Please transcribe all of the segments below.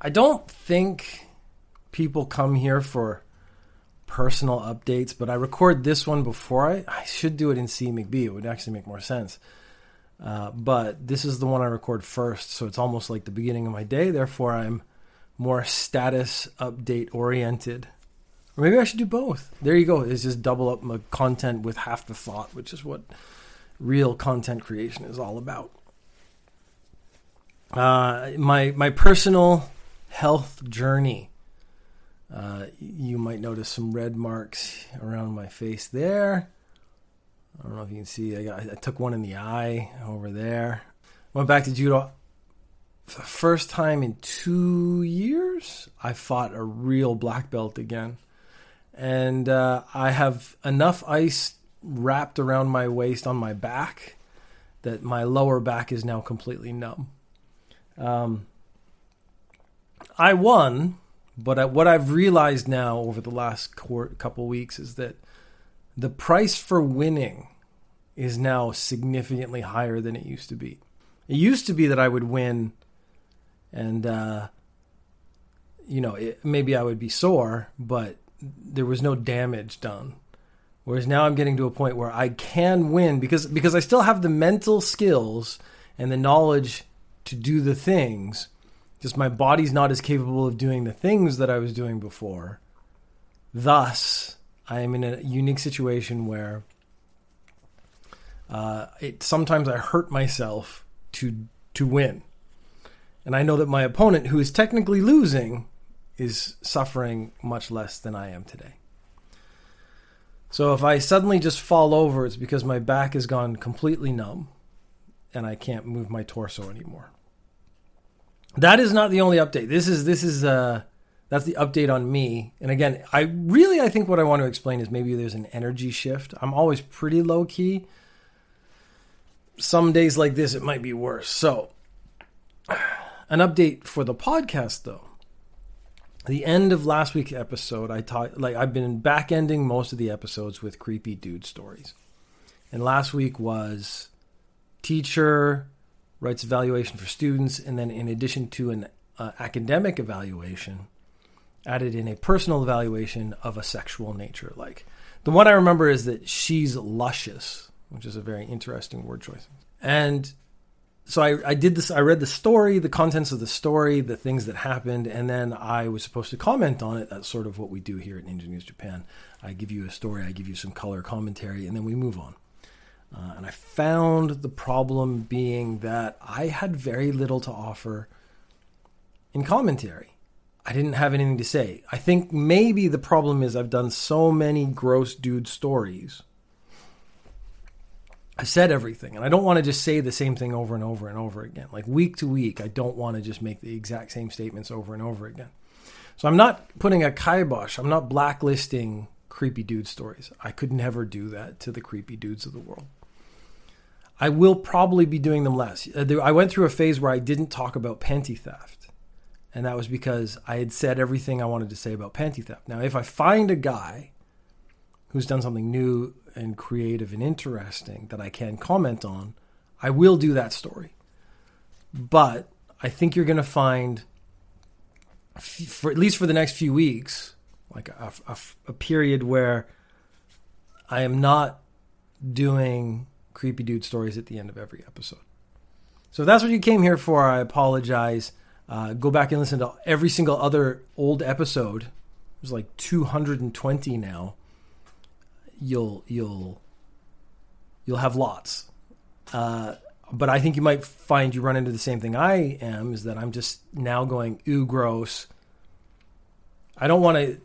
I don't think people come here for personal updates, but I record this one before I. I should do it in C. It would actually make more sense. Uh, but this is the one I record first, so it's almost like the beginning of my day. Therefore, I'm more status update oriented. Or maybe I should do both. There you go. It's just double up my content with half the thought, which is what real content creation is all about. Uh, my my personal health journey. Uh, you might notice some red marks around my face there. I don't know if you can see. I, got, I took one in the eye over there. Went back to judo. For the first time in two years, I fought a real black belt again, and uh, I have enough ice wrapped around my waist on my back that my lower back is now completely numb. Um, I won, but what I've realized now over the last couple weeks is that the price for winning is now significantly higher than it used to be. It used to be that I would win and uh, you know, it, maybe I would be sore, but there was no damage done. Whereas now I'm getting to a point where I can win because because I still have the mental skills and the knowledge to do the things. Just my body's not as capable of doing the things that I was doing before. Thus, I am in a unique situation where uh, it sometimes I hurt myself to to win, and I know that my opponent, who is technically losing, is suffering much less than I am today. So if I suddenly just fall over, it's because my back has gone completely numb, and I can't move my torso anymore. That is not the only update. This is this is uh that's the update on me. And again, I really I think what I want to explain is maybe there's an energy shift. I'm always pretty low key. Some days like this it might be worse. So, an update for the podcast though. The end of last week's episode, I taught like I've been back ending most of the episodes with creepy dude stories. And last week was teacher writes evaluation for students, and then in addition to an uh, academic evaluation, added in a personal evaluation of a sexual nature. Like the one I remember is that she's luscious, which is a very interesting word choice. And so I, I did this. I read the story, the contents of the story, the things that happened, and then I was supposed to comment on it. That's sort of what we do here at Ninja News Japan. I give you a story, I give you some color commentary, and then we move on. Uh, and I found the problem being that I had very little to offer in commentary. I didn't have anything to say. I think maybe the problem is I've done so many gross dude stories. I said everything, and I don't want to just say the same thing over and over and over again. Like week to week, I don't want to just make the exact same statements over and over again. So I'm not putting a kibosh, I'm not blacklisting creepy dude stories. I could never do that to the creepy dudes of the world. I will probably be doing them less. Uh, I went through a phase where I didn't talk about panty theft, and that was because I had said everything I wanted to say about panty theft. Now, if I find a guy who's done something new and creative and interesting that I can comment on, I will do that story. But I think you're going to find, for at least for the next few weeks, like a, a, a period where I am not doing creepy dude stories at the end of every episode. So if that's what you came here for, I apologize. Uh, go back and listen to every single other old episode. There's like 220 now. You'll you'll you'll have lots. Uh, but I think you might find you run into the same thing I am. Is that I'm just now going ooh gross. I don't want to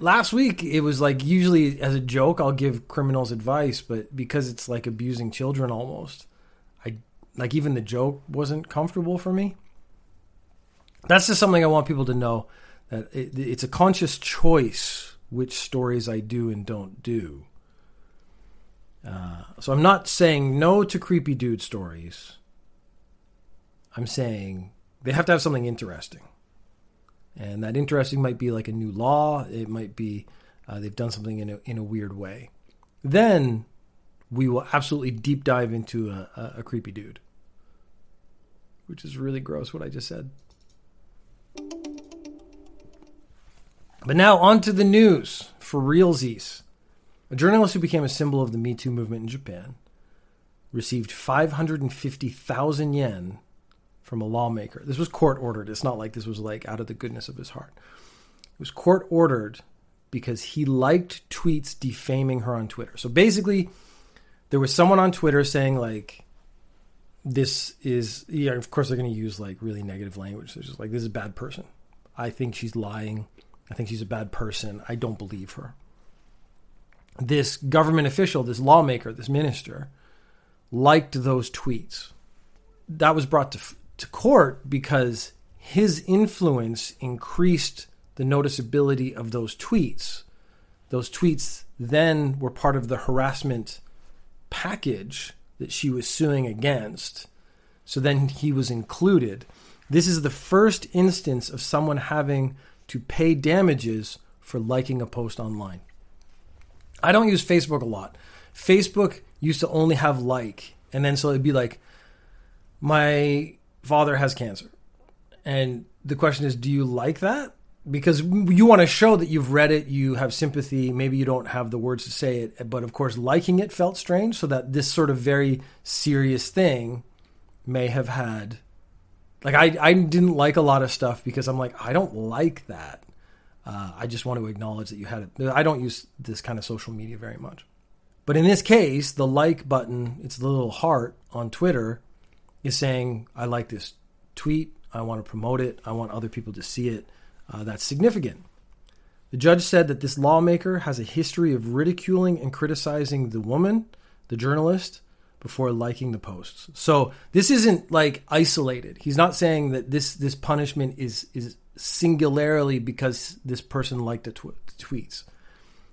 last week it was like usually as a joke I'll give criminals advice, but because it's like abusing children almost, I like even the joke wasn't comfortable for me. That's just something I want people to know that it, it's a conscious choice which stories I do and don't do. Uh, so I'm not saying no to creepy dude stories. I'm saying they have to have something interesting. And that interesting might be like a new law. It might be uh, they've done something in a, in a weird way. Then we will absolutely deep dive into a, a, a creepy dude, which is really gross what I just said. But now on to the news for realsies. A journalist who became a symbol of the Me Too movement in Japan received 550,000 yen from a lawmaker. This was court ordered. It's not like this was like out of the goodness of his heart. It was court ordered because he liked tweets defaming her on Twitter. So basically, there was someone on Twitter saying like this is yeah, of course they're going to use like really negative language. They're just like this is a bad person. I think she's lying. I think she's a bad person. I don't believe her. This government official, this lawmaker, this minister liked those tweets. That was brought to to court because his influence increased the noticeability of those tweets. Those tweets then were part of the harassment package that she was suing against. So then he was included. This is the first instance of someone having to pay damages for liking a post online. I don't use Facebook a lot. Facebook used to only have like, and then so it'd be like, my father has cancer. And the question is, do you like that? Because you want to show that you've read it, you have sympathy. Maybe you don't have the words to say it, but of course, liking it felt strange. So that this sort of very serious thing may have had, like, I, I didn't like a lot of stuff because I'm like, I don't like that. Uh, I just want to acknowledge that you had it. I don't use this kind of social media very much. But in this case, the like button, it's the little heart on Twitter, is saying, I like this tweet. I want to promote it. I want other people to see it. Uh, that's significant. The judge said that this lawmaker has a history of ridiculing and criticizing the woman, the journalist, before liking the posts. So this isn't like isolated. He's not saying that this this punishment is is singularly because this person liked the tw- tweets.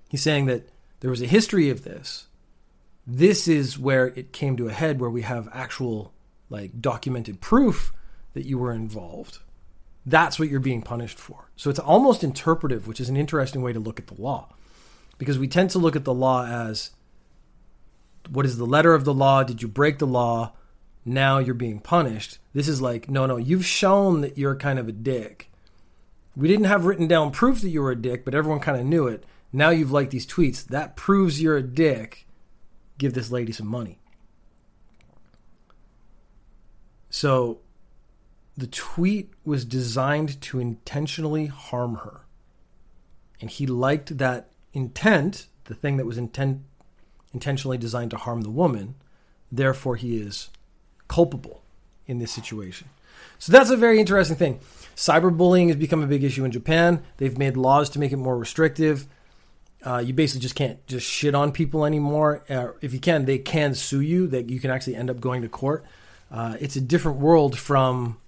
He's saying that there was a history of this. This is where it came to a head, where we have actual like documented proof that you were involved, that's what you're being punished for. So it's almost interpretive, which is an interesting way to look at the law. Because we tend to look at the law as what is the letter of the law? Did you break the law? Now you're being punished. This is like, no, no, you've shown that you're kind of a dick. We didn't have written down proof that you were a dick, but everyone kind of knew it. Now you've liked these tweets. That proves you're a dick. Give this lady some money. So the tweet was designed to intentionally harm her. And he liked that intent, the thing that was intent, intentionally designed to harm the woman. Therefore, he is culpable in this situation. So that's a very interesting thing. Cyberbullying has become a big issue in Japan. They've made laws to make it more restrictive. Uh, you basically just can't just shit on people anymore. Uh, if you can, they can sue you. That you can actually end up going to court. Uh, it's a different world from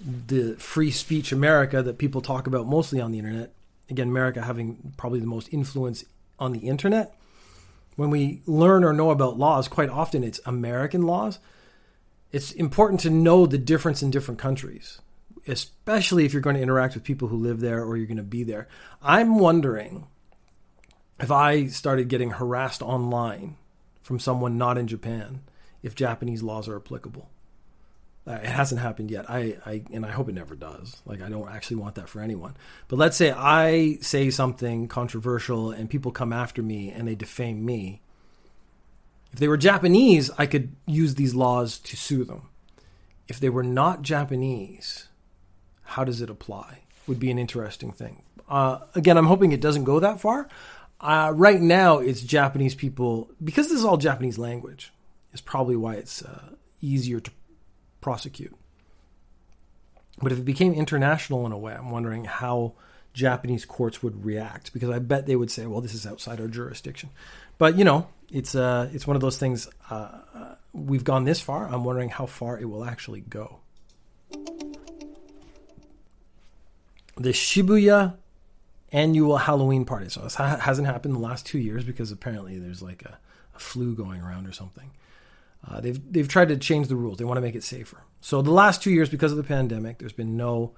the free speech America that people talk about mostly on the internet. Again, America having probably the most influence on the internet. When we learn or know about laws, quite often it's American laws. It's important to know the difference in different countries, especially if you're going to interact with people who live there or you're going to be there. I'm wondering if I started getting harassed online from someone not in Japan, if Japanese laws are applicable. Uh, it hasn't happened yet. I, I and I hope it never does. Like I don't actually want that for anyone. But let's say I say something controversial and people come after me and they defame me. If they were Japanese, I could use these laws to sue them. If they were not Japanese, how does it apply? Would be an interesting thing. Uh, again, I'm hoping it doesn't go that far. Uh, right now, it's Japanese people because this is all Japanese language. Is probably why it's uh, easier to prosecute. But if it became international in a way, I'm wondering how Japanese courts would react because I bet they would say, "Well, this is outside our jurisdiction." But you know, it's uh, it's one of those things. Uh, uh, we've gone this far. I'm wondering how far it will actually go. The Shibuya annual Halloween party. So this ha- hasn't happened in the last two years because apparently there's like a, a flu going around or something. Uh, they've they've tried to change the rules. They want to make it safer. So the last two years, because of the pandemic, there's been no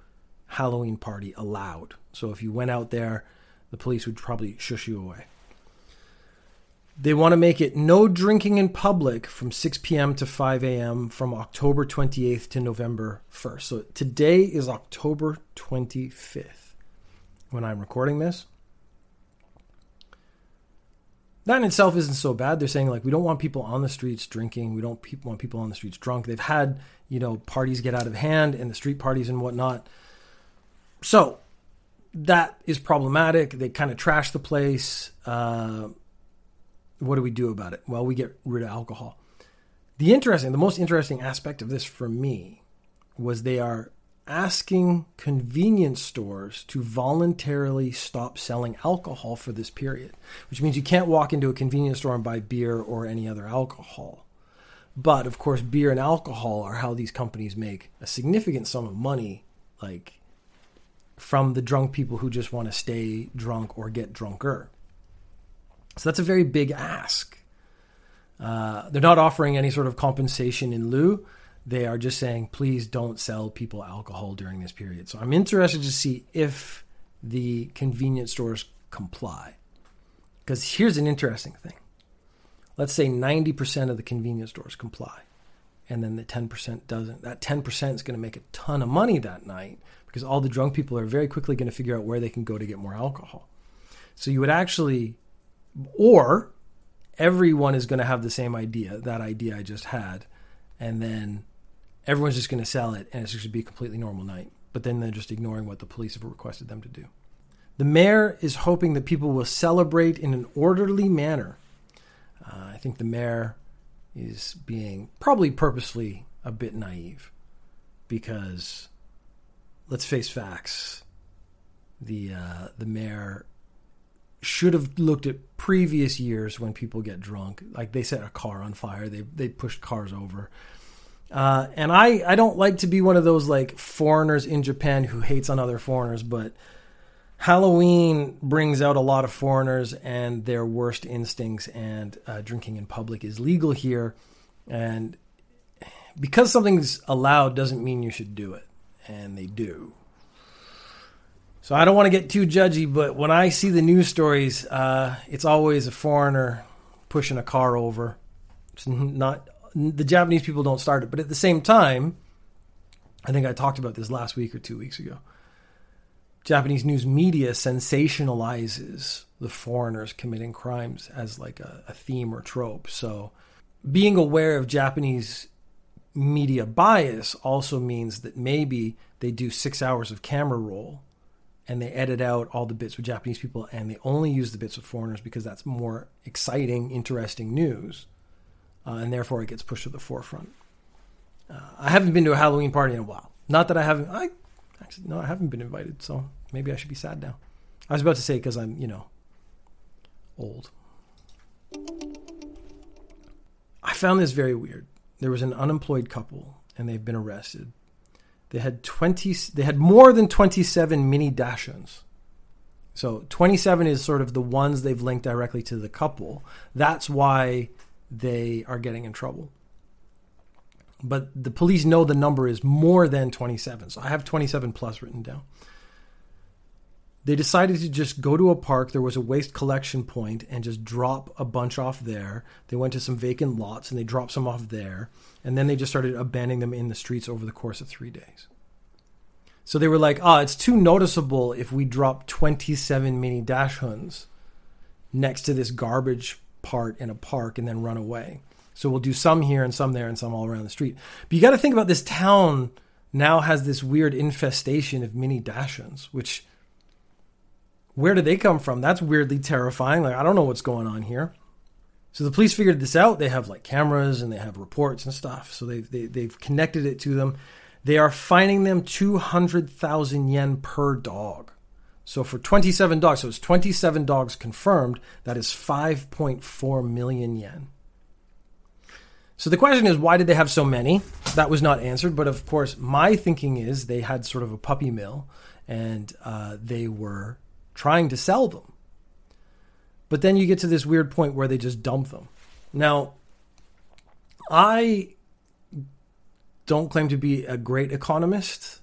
Halloween party allowed. So if you went out there, the police would probably shush you away. They want to make it no drinking in public from 6 p.m. to 5 a.m. from October 28th to November 1st. So today is October 25th. when I'm recording this. That in itself isn't so bad. They're saying like we don't want people on the streets drinking. We don't pe- want people on the streets drunk. They've had you know parties get out of hand and the street parties and whatnot. So that is problematic. They kind of trash the place. Uh, what do we do about it? Well, we get rid of alcohol. The interesting, the most interesting aspect of this for me was they are asking convenience stores to voluntarily stop selling alcohol for this period, which means you can't walk into a convenience store and buy beer or any other alcohol. But of course, beer and alcohol are how these companies make a significant sum of money, like from the drunk people who just want to stay drunk or get drunker. So that's a very big ask. Uh, they're not offering any sort of compensation in lieu. They are just saying, please don't sell people alcohol during this period. So I'm interested to see if the convenience stores comply. Because here's an interesting thing. Let's say 90% of the convenience stores comply, and then the 10% doesn't. That 10% is going to make a ton of money that night because all the drunk people are very quickly going to figure out where they can go to get more alcohol. So you would actually, or everyone is going to have the same idea, that idea I just had, and then everyone's just going to sell it and it's just going to be a completely normal night. But then they're just ignoring what the police have requested them to do. The mayor is hoping that people will celebrate in an orderly manner. Uh, I think the mayor is being probably purposely a bit naive because let's face facts. The uh, the mayor should have looked at previous years when people get drunk. Like they set a car on fire, they they pushed cars over. Uh, and I, I don't like to be one of those like foreigners in Japan who hates on other foreigners, but Halloween brings out a lot of foreigners and their worst instincts, and uh, drinking in public is legal here. And because something's allowed doesn't mean you should do it, and they do. So I don't want to get too judgy, but when I see the news stories, uh, it's always a foreigner pushing a car over. It's not the Japanese people don't start it, but at the same time, I think I talked about this last week or two weeks ago. Japanese news media sensationalizes the foreigners committing crimes as like a, a theme or trope. So being aware of Japanese media bias also means that maybe they do six hours of camera roll and they edit out all the bits with Japanese people and they only use the bits with foreigners because that's more exciting, interesting news uh, and therefore it gets pushed to the forefront. Uh, I haven't been to a Halloween party in a while. Not that I haven't. I actually no, I haven't been invited. So maybe I should be sad now. I was about to say because I'm you know old. I found this very weird. There was an unemployed couple and they've been arrested. They had 20 they had more than 27 mini dachshunds. So 27 is sort of the ones they've linked directly to the couple. That's why they are getting in trouble. But the police know the number is more than 27. So I have 27 plus written down. They decided to just go to a park. There was a waste collection point and just drop a bunch off there. They went to some vacant lots and they dropped some off there. And then they just started abandoning them in the streets over the course of three days. So they were like, ah, oh, it's too noticeable if we drop 27 mini dachshunds next to this garbage part in a park and then run away. So we'll do some here and some there and some all around the street. But you got to think about this town now has this weird infestation of mini dachshunds, which where do they come from? That's weirdly terrifying. Like I don't know what's going on here. So the police figured this out. They have like cameras and they have reports and stuff. So they've they, they've connected it to them. They are fining them two hundred thousand yen per dog. So for 27 dogs, so it's 27 dogs confirmed, that is 5.4 million yen. So the question is, why did they have so many? That was not answered. But of course, my thinking is they had sort of a puppy mill and uh, they were trying to sell them. But then you get to this weird point where they just dump them. Now, I don't claim to be a great economist.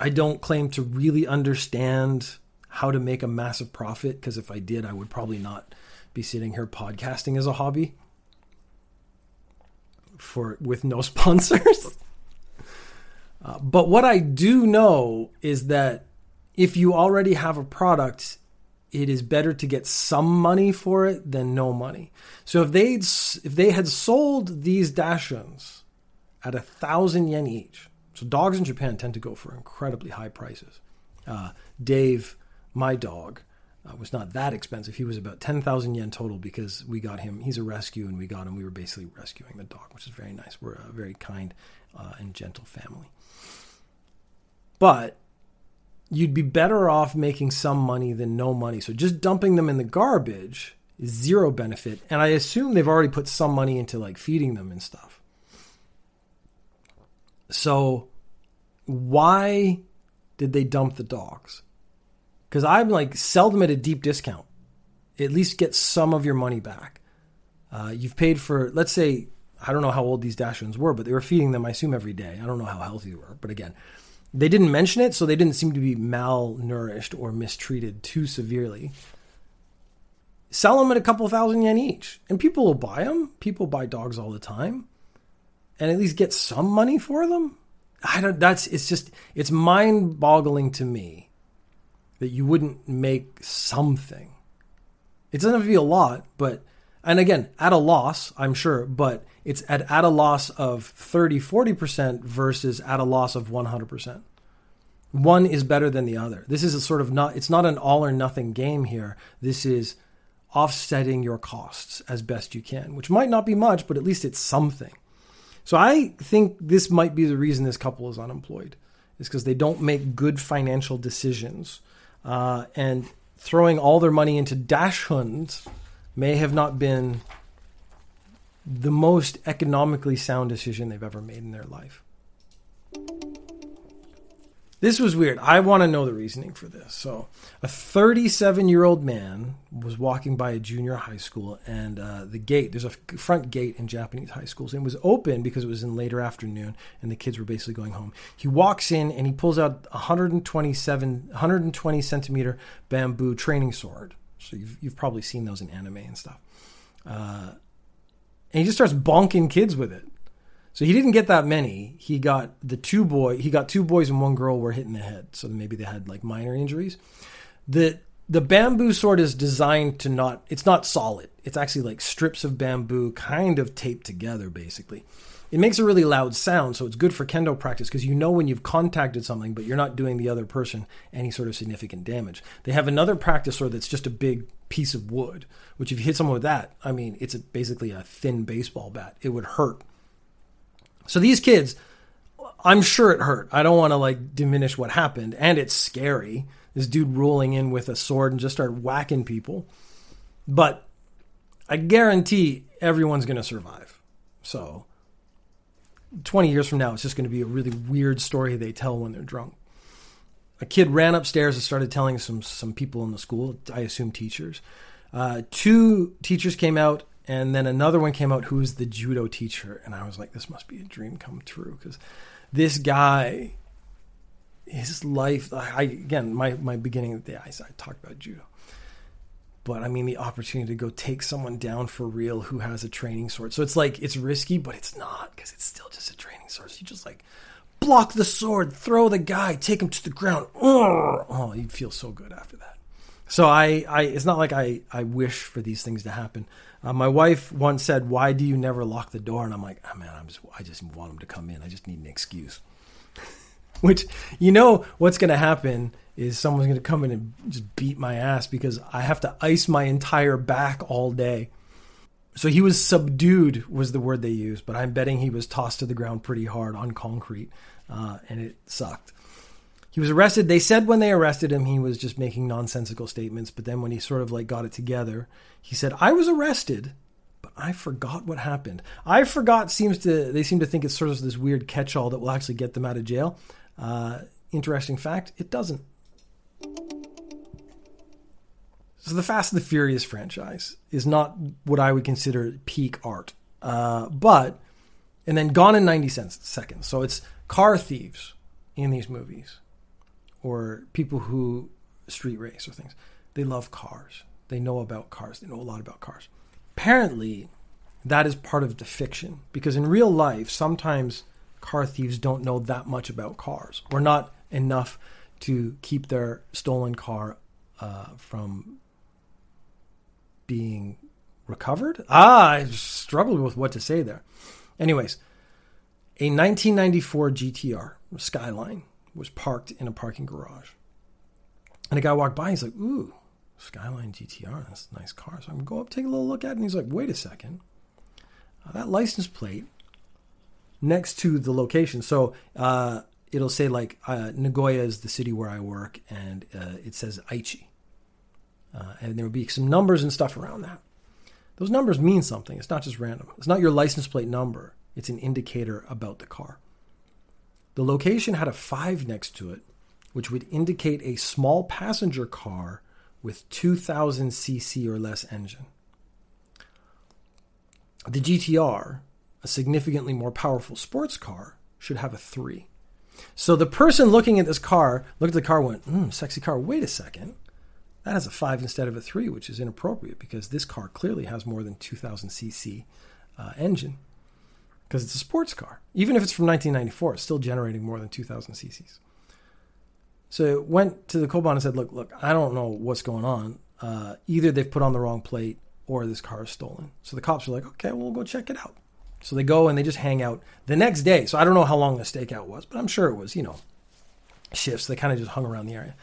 I don't claim to really understand how to make a massive profit because if I did, I would probably not be sitting here podcasting as a hobby for with no sponsors. uh, but what I do know is that if you already have a product, it is better to get some money for it than no money. So if they if they had sold these Dachshunds at a thousand yen each, so dogs in Japan tend to go for incredibly high prices. Uh, Dave, my dog, uh, was not that expensive. He was about 10,000 yen total because we got him. He's a rescue, and we got him. We were basically rescuing the dog, which is very nice. We're a very kind uh, and gentle family. But you'd be better off making some money than no money. So just dumping them in the garbage is zero benefit. And I assume they've already put some money into like feeding them and stuff. So why did they dump the dogs? Because I'm like, sell them at a deep discount. At least get some of your money back. Uh, you've paid for, let's say, I don't know how old these Dachshunds were, but they were feeding them, I assume, every day. I don't know how healthy they were. But again, they didn't mention it, so they didn't seem to be malnourished or mistreated too severely. Sell them at a couple thousand yen each, and people will buy them. People buy dogs all the time, and at least get some money for them. I don't. That's it's just it's mind-boggling to me that you wouldn't make something. It doesn't have to be a lot, but and again, at a loss, I'm sure, but it's at, at a loss of 30, 40% versus at a loss of 100%. One is better than the other. This is a sort of not, it's not an all or nothing game here. This is offsetting your costs as best you can, which might not be much, but at least it's something. So I think this might be the reason this couple is unemployed, is because they don't make good financial decisions. Uh, and throwing all their money into Dachshunds may have not been the most economically sound decision they've ever made in their life. This was weird. I want to know the reasoning for this. So, a 37 year old man was walking by a junior high school, and uh, the gate, there's a front gate in Japanese high schools, and it was open because it was in later afternoon, and the kids were basically going home. He walks in and he pulls out 127, 120 centimeter bamboo training sword. So, you've, you've probably seen those in anime and stuff. Uh, and he just starts bonking kids with it. So he didn't get that many. He got the two boy. He got two boys and one girl were hit in the head. So maybe they had like minor injuries. The the bamboo sword is designed to not. It's not solid. It's actually like strips of bamboo, kind of taped together, basically. It makes a really loud sound, so it's good for kendo practice because you know when you've contacted something, but you're not doing the other person any sort of significant damage. They have another practice sword that's just a big piece of wood, which if you hit someone with that, I mean, it's a, basically a thin baseball bat. It would hurt. So these kids, I'm sure it hurt. I don't want to like diminish what happened, and it's scary. This dude rolling in with a sword and just start whacking people. But I guarantee everyone's going to survive. So 20 years from now, it's just going to be a really weird story they tell when they're drunk a kid ran upstairs and started telling some some people in the school, I assume teachers. Uh, two teachers came out, and then another one came out who's the judo teacher, and I was like, this must be a dream come true because this guy, his life. I again, my my beginning of the day, I, talked about judo. But I mean, the opportunity to go take someone down for real who has a training sword. So it's like, it's risky, but it's not because it's still just a training sword. So you just like block the sword, throw the guy, take him to the ground. Oh, you feel so good after that. So I, I it's not like I, I wish for these things to happen. Uh, my wife once said, "Why do you never lock the door?" And I'm like, "Oh man, I'm just, I just want him to come in. I just need an excuse." Which you know what's going to happen is someone's going to come in and just beat my ass because I have to ice my entire back all day. So he was subdued, was the word they used, but I'm betting he was tossed to the ground pretty hard on concrete, uh, and it sucked. He was arrested. They said when they arrested him, he was just making nonsensical statements, but then when he sort of like got it together, he said, "I was arrested, but I forgot what happened. I forgot." Seems to they seem to think it's sort of this weird catch-all that will actually get them out of jail. Uh, interesting fact: it doesn't. So the Fast and the Furious franchise is not what I would consider peak art, uh, but and then Gone in ninety seconds. So it's car thieves in these movies, or people who street race or things. They love cars. They know about cars. They know a lot about cars. Apparently, that is part of the fiction because in real life, sometimes car thieves don't know that much about cars or not enough to keep their stolen car uh, from being recovered. Ah, I struggled with what to say there. Anyways, a 1994 GTR Skyline was parked in a parking garage. And a guy walked by, he's like, Ooh, Skyline GTR, that's a nice car. So I'm going to go up, take a little look at it. And he's like, Wait a second. Uh, that license plate next to the location. So uh, it'll say, like, uh, Nagoya is the city where I work, and uh, it says Aichi. Uh, and there will be some numbers and stuff around that. Those numbers mean something. It's not just random. It's not your license plate number. It's an indicator about the car. The location had a 5 next to it, which would indicate a small passenger car with 2000 cc or less engine. The GTR, a significantly more powerful sports car, should have a 3. So the person looking at this car looked at the car went, hmm, sexy car. Wait a second. That has a 5 instead of a 3, which is inappropriate because this car clearly has more than 2000 cc uh, engine because it's a sports car. Even if it's from 1994, it's still generating more than 2000 cc's. So it went to the koban and said, "Look, look, I don't know what's going on. Uh, either they've put on the wrong plate or this car is stolen." So the cops are like, "Okay, we'll go check it out." So they go and they just hang out the next day. So I don't know how long the stakeout was, but I'm sure it was, you know, shifts. They kind of just hung around the area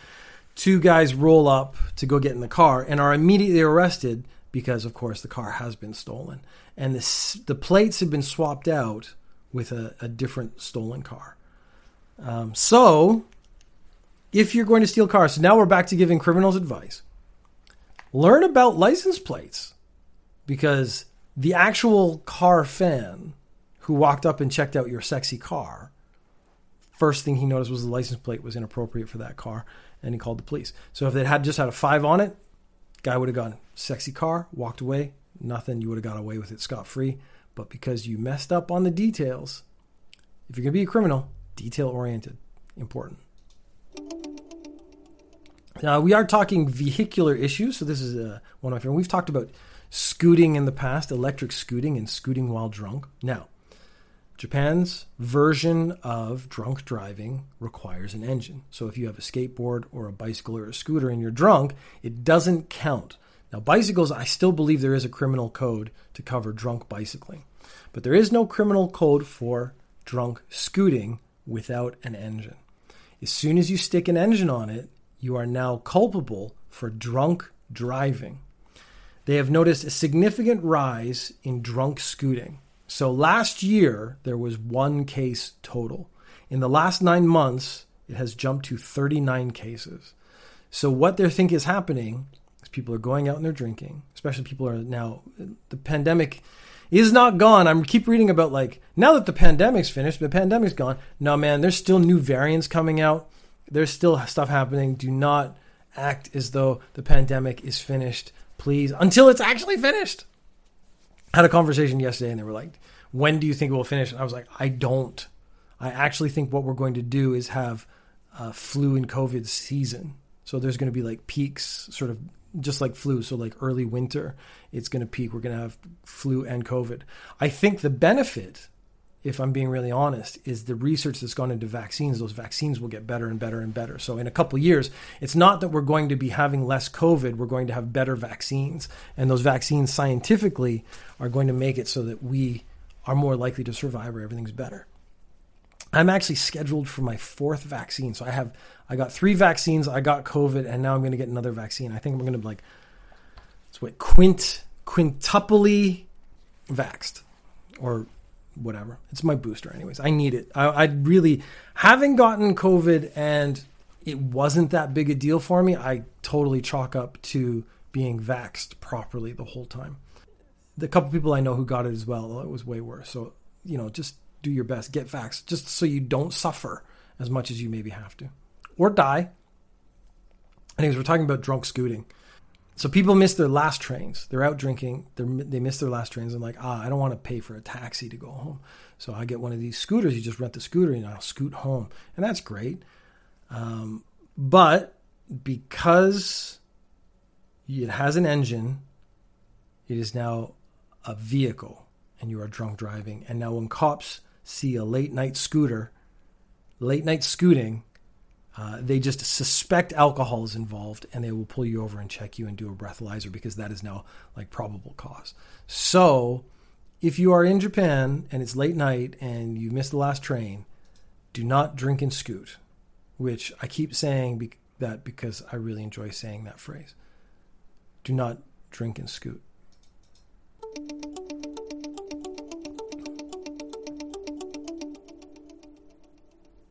two guys roll up to go get in the car and are immediately arrested because, of course, the car has been stolen. And the, the plates have been swapped out with a, a different stolen car. Um, so, if you're going to steal cars, now we're back to giving criminals advice. Learn about license plates because the actual car fan who walked up and checked out your sexy car, first thing he noticed was the license plate was inappropriate for that car and he called the police. So if it had just had a five on it, guy would have gone sexy car, walked away, nothing. You would have got away with it scot free. But because you messed up on the details, if you're gonna be a criminal, detail oriented, important. Now we are talking vehicular issues, so this is uh, one of my favorite. We've talked about scooting in the past, electric scooting and scooting while drunk. Now, Japan's version of drunk driving requires an engine. So if you have a skateboard or a bicycle or a scooter and you're drunk, it doesn't count. Now, bicycles, I still believe there is a criminal code to cover drunk bicycling, but there is no criminal code for drunk scooting without an engine. As soon as you stick an engine on it, you are now culpable for drunk driving. They have noticed a significant rise in drunk scooting. So last year, there was one case total. In the last nine months, it has jumped to 39 cases. So what they think is happening is people are going out and they're drinking, especially people are now, the pandemic is not gone. I keep reading about like, now that the pandemic's finished, the pandemic's gone. No, man, there's still new variants coming out. There's still stuff happening. Do not act as though the pandemic is finished, please, until it's actually finished. Had a conversation yesterday and they were like, when do you think we'll finish? And I was like, I don't. I actually think what we're going to do is have flu and COVID season. So there's going to be like peaks, sort of just like flu. So like early winter, it's going to peak. We're going to have flu and COVID. I think the benefit, if I'm being really honest, is the research that's gone into vaccines. Those vaccines will get better and better and better. So in a couple years, it's not that we're going to be having less COVID. We're going to have better vaccines, and those vaccines scientifically are going to make it so that we are more likely to survive or everything's better. I'm actually scheduled for my fourth vaccine. So I have I got three vaccines. I got COVID, and now I'm going to get another vaccine. I think I'm going to be like it's what quint quintuply vaxed or whatever. It's my booster, anyways. I need it. I, I really having gotten COVID and it wasn't that big a deal for me. I totally chalk up to being vaxed properly the whole time the couple people I know who got it as well, it was way worse. So, you know, just do your best, get vaxxed, just so you don't suffer as much as you maybe have to or die. Anyways, we're talking about drunk scooting. So people miss their last trains. They're out drinking. They're, they miss their last trains. and like, ah, I don't want to pay for a taxi to go home. So I get one of these scooters. You just rent the scooter and I'll scoot home. And that's great. Um, but because it has an engine, it is now a vehicle and you are drunk driving. And now when cops see a late night scooter, late night scooting, Uh, they just suspect alcohol is involved and they will pull you over and check you and do a breathalyzer because that is now like probable cause. So, if you are in Japan and it's late night and you missed the last train, do not drink and scoot, which I keep saying be- that because I really enjoy saying that phrase. Do not drink and scoot.